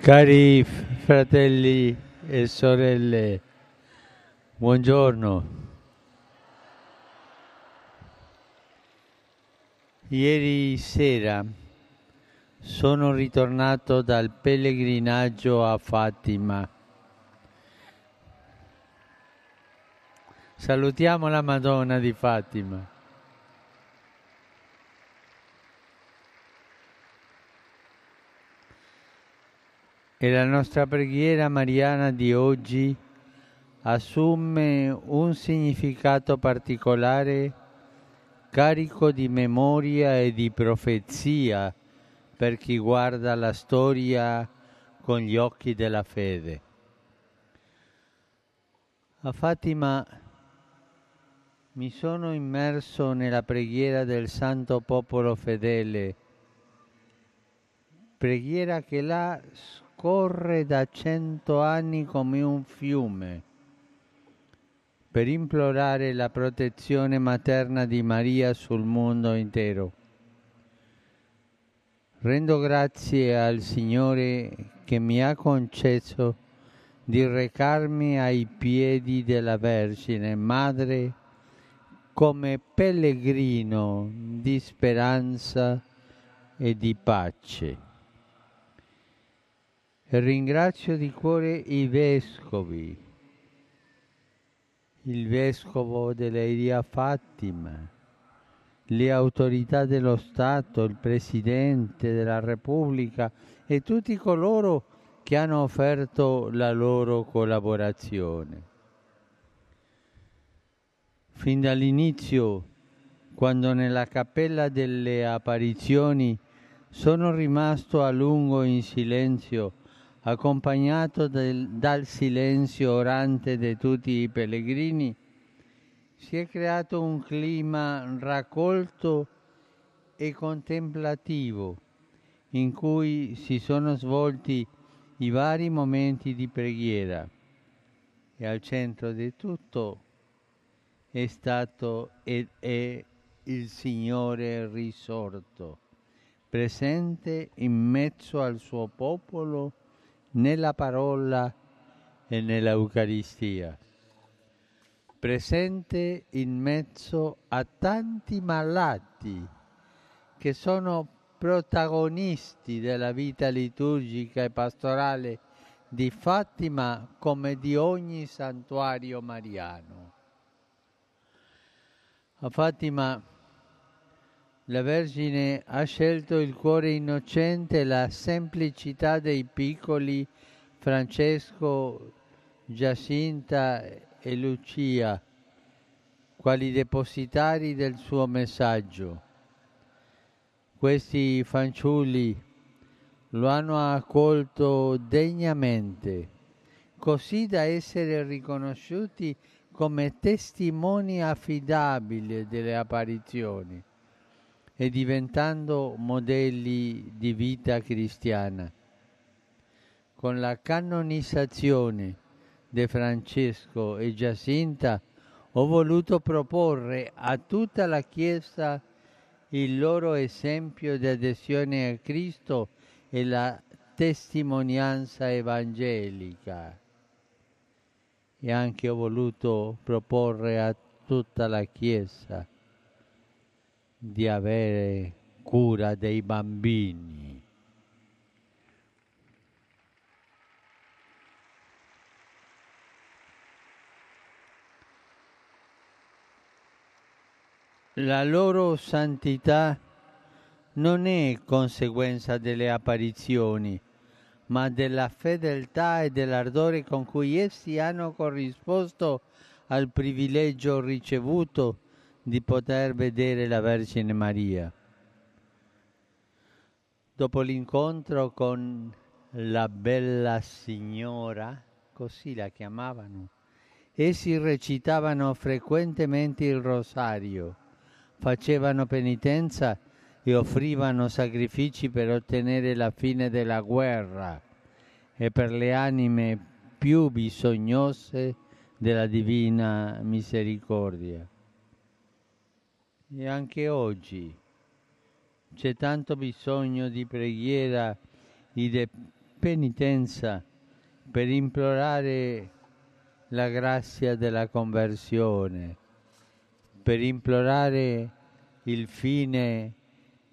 Cari fratelli e sorelle, buongiorno. Ieri sera sono ritornato dal pellegrinaggio a Fatima. Salutiamo la Madonna di Fatima. E la nostra preghiera mariana di oggi assume un significato particolare carico di memoria e di profezia per chi guarda la storia con gli occhi della fede. A Fatima mi sono immerso nella preghiera del santo popolo fedele, preghiera che là scorre da cento anni come un fiume per implorare la protezione materna di Maria sul mondo intero. Rendo grazie al Signore che mi ha concesso di recarmi ai piedi della Vergine Madre come pellegrino di speranza e di pace. Ringrazio di cuore i vescovi, il vescovo dell'Eiria Fatima, le autorità dello Stato, il Presidente della Repubblica e tutti coloro che hanno offerto la loro collaborazione. Fin dall'inizio, quando nella cappella delle apparizioni sono rimasto a lungo in silenzio, accompagnato del, dal silenzio orante di tutti i pellegrini, si è creato un clima raccolto e contemplativo in cui si sono svolti i vari momenti di preghiera. E al centro di tutto è stato ed è il Signore risorto, presente in mezzo al suo popolo nella parola e nell'Eucaristia, presente in mezzo a tanti malati che sono protagonisti della vita liturgica e pastorale di Fatima come di ogni santuario mariano. A Fatima la Vergine ha scelto il cuore innocente e la semplicità dei piccoli Francesco, Giacinta e Lucia, quali depositari del suo messaggio. Questi fanciulli lo hanno accolto degnamente, così da essere riconosciuti come testimoni affidabili delle apparizioni e diventando modelli di vita cristiana. Con la canonizzazione di Francesco e Giacinta ho voluto proporre a tutta la Chiesa il loro esempio di adesione a Cristo e la testimonianza evangelica. E anche ho voluto proporre a tutta la Chiesa di avere cura dei bambini. La loro santità non è conseguenza delle apparizioni, ma della fedeltà e dell'ardore con cui essi hanno corrisposto al privilegio ricevuto di poter vedere la Vergine Maria. Dopo l'incontro con la bella signora, così la chiamavano, essi recitavano frequentemente il rosario, facevano penitenza e offrivano sacrifici per ottenere la fine della guerra e per le anime più bisognose della divina misericordia. E anche oggi c'è tanto bisogno di preghiera e di penitenza per implorare la grazia della conversione, per implorare il fine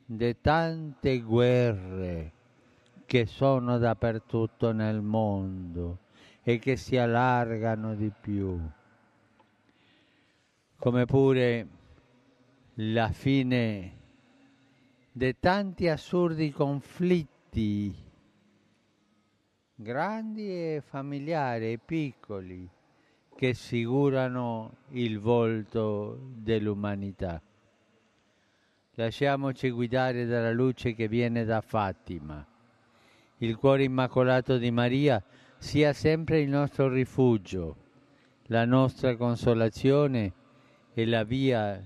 di tante guerre che sono dappertutto nel mondo e che si allargano di più, come pure la fine di tanti assurdi conflitti, grandi e familiari e piccoli, che sicurano il volto dell'umanità. Lasciamoci guidare dalla luce che viene da Fatima. Il cuore immacolato di Maria sia sempre il nostro rifugio, la nostra consolazione e la via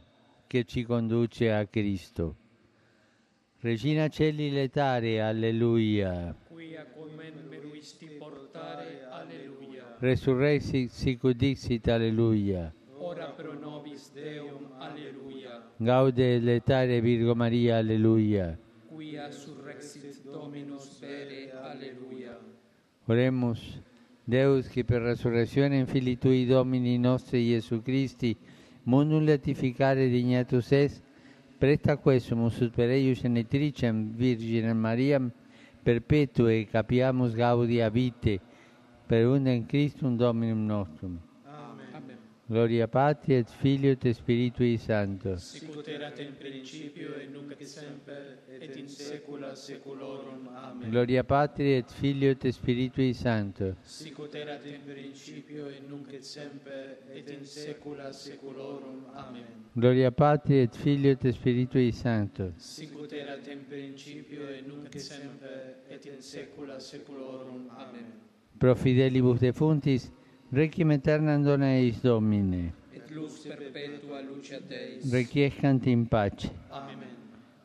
che ci conduce a Cristo. Regina Celi letare, alleluia. Quia comen meruisti portare, alleluia. Resurrexit sic dixit, alleluia. Ora pro nobis Deum, alleluia. Gaude letare Virgo Maria, alleluia. Quia surrexit Dominus vere, alleluia. Oremus, Deus, che per resurrezione in Filii Tui Domini nostri Gesù Christi, mundum latificare dignatus est, presta quesumus ut per eius genitricem Virginem Mariam, perpetue capiamus gaudia vite, per undem Christum Dominum nostrum. Gloria Patri et Filio et Spiritui Sancto. Sicut erat in principio et nunc et semper et in saecula saeculorum. Amen. Gloria Patri et Filio et Spiritui Sancto. Sicut erat in principio et nunc et semper et in saecula saeculorum. Amen. Gloria Patri et Filio et Spiritui Sancto. Sicut erat in principio et nunc et semper et in saecula saeculorum. Amen. Pro fidelibus defuntis, Requiem aeternam dona eis Domine. Et lux perpetua lucia Deis. Requiescant in pace. Amen.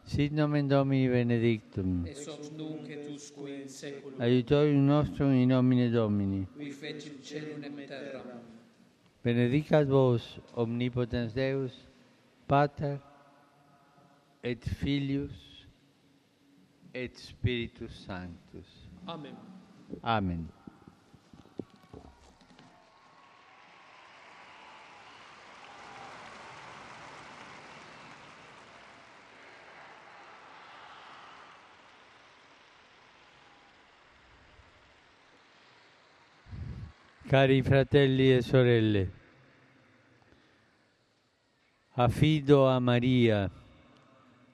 Sit nomen Domini benedictum. Es hoc nunc et usque in saeculum. Aiutorium nostrum in nomine Domini. Qui fecit celum et terram. Benedicat vos omnipotens Deus, Pater et Filius et Spiritus Sanctus. Amen. Amen. Cari fratelli e sorelle, affido a Maria,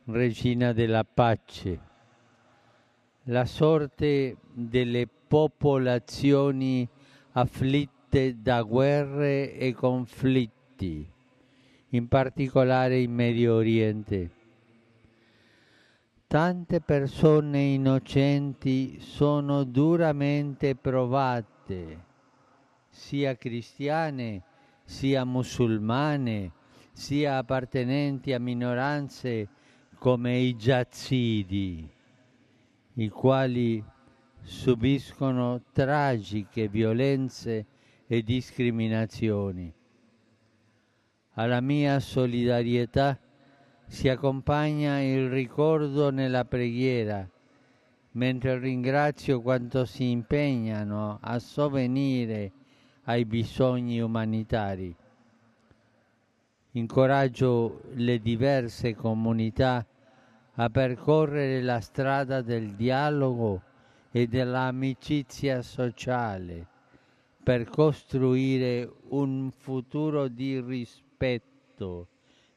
Regina della Pace, la sorte delle popolazioni afflitte da guerre e conflitti, in particolare in Medio Oriente. Tante persone innocenti sono duramente provate, sia cristiane, sia musulmane, sia appartenenti a minoranze come i giazzidi, i quali subiscono tragiche violenze e discriminazioni. Alla mia solidarietà si accompagna il ricordo nella preghiera, mentre ringrazio quanto si impegnano a sovvenire ai bisogni umanitari. Incoraggio le diverse comunità a percorrere la strada del dialogo e dell'amicizia sociale per costruire un futuro di rispetto,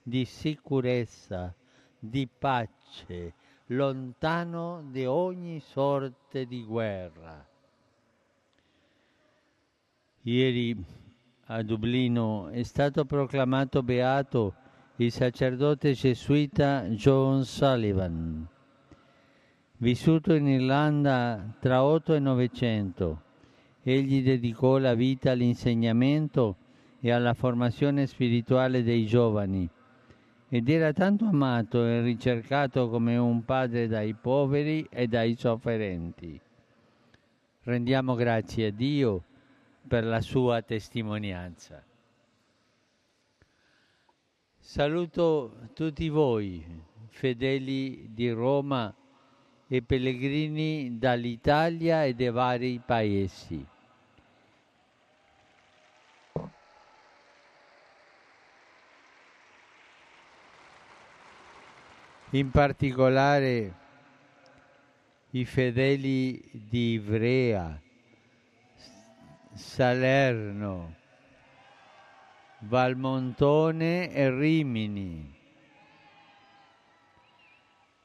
di sicurezza, di pace, lontano di ogni sorte di guerra. Ieri a Dublino è stato proclamato beato il sacerdote gesuita John Sullivan, vissuto in Irlanda tra 8 e 900. Egli dedicò la vita all'insegnamento e alla formazione spirituale dei giovani ed era tanto amato e ricercato come un padre dai poveri e dai sofferenti. Rendiamo grazie a Dio per la sua testimonianza. Saluto tutti voi, fedeli di Roma e pellegrini dall'Italia e dai vari paesi. In particolare i fedeli di Ivrea, Salerno, Valmontone e Rimini,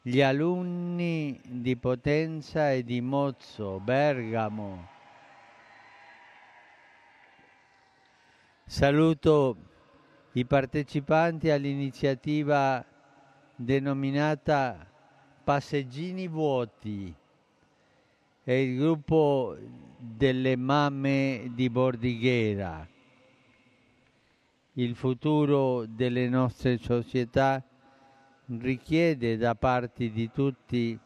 gli alunni di Potenza e di Mozzo, Bergamo. Saluto i partecipanti all'iniziativa denominata Passeggini Vuoti e il gruppo delle mamme di Bordighera. Il futuro delle nostre società richiede da parte di tutti,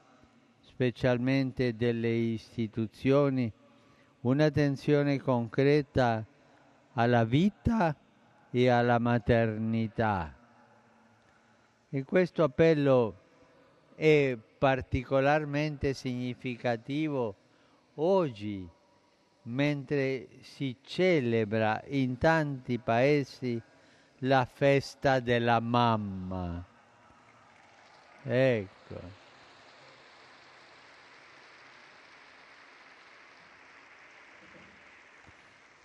specialmente delle istituzioni, un'attenzione concreta alla vita e alla maternità. E questo appello è particolarmente significativo oggi, mentre si celebra in tanti paesi la festa della mamma. Ecco.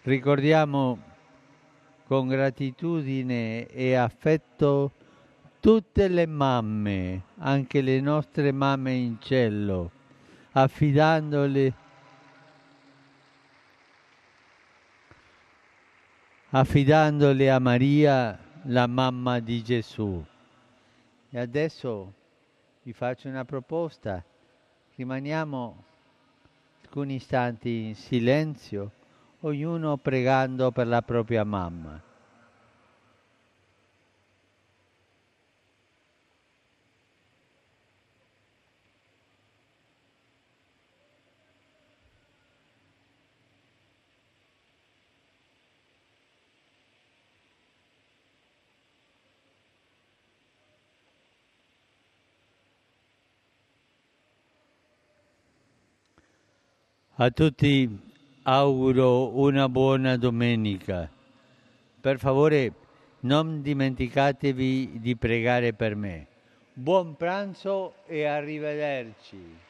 Ricordiamo con gratitudine e affetto tutte le mamme, anche le nostre mamme in cielo, affidandole affidandole a Maria, la mamma di Gesù. E adesso vi faccio una proposta. Rimaniamo alcuni istanti in silenzio, ognuno pregando per la propria mamma. A tutti auguro una buona domenica. Per favore non dimenticatevi di pregare per me. Buon pranzo e arrivederci.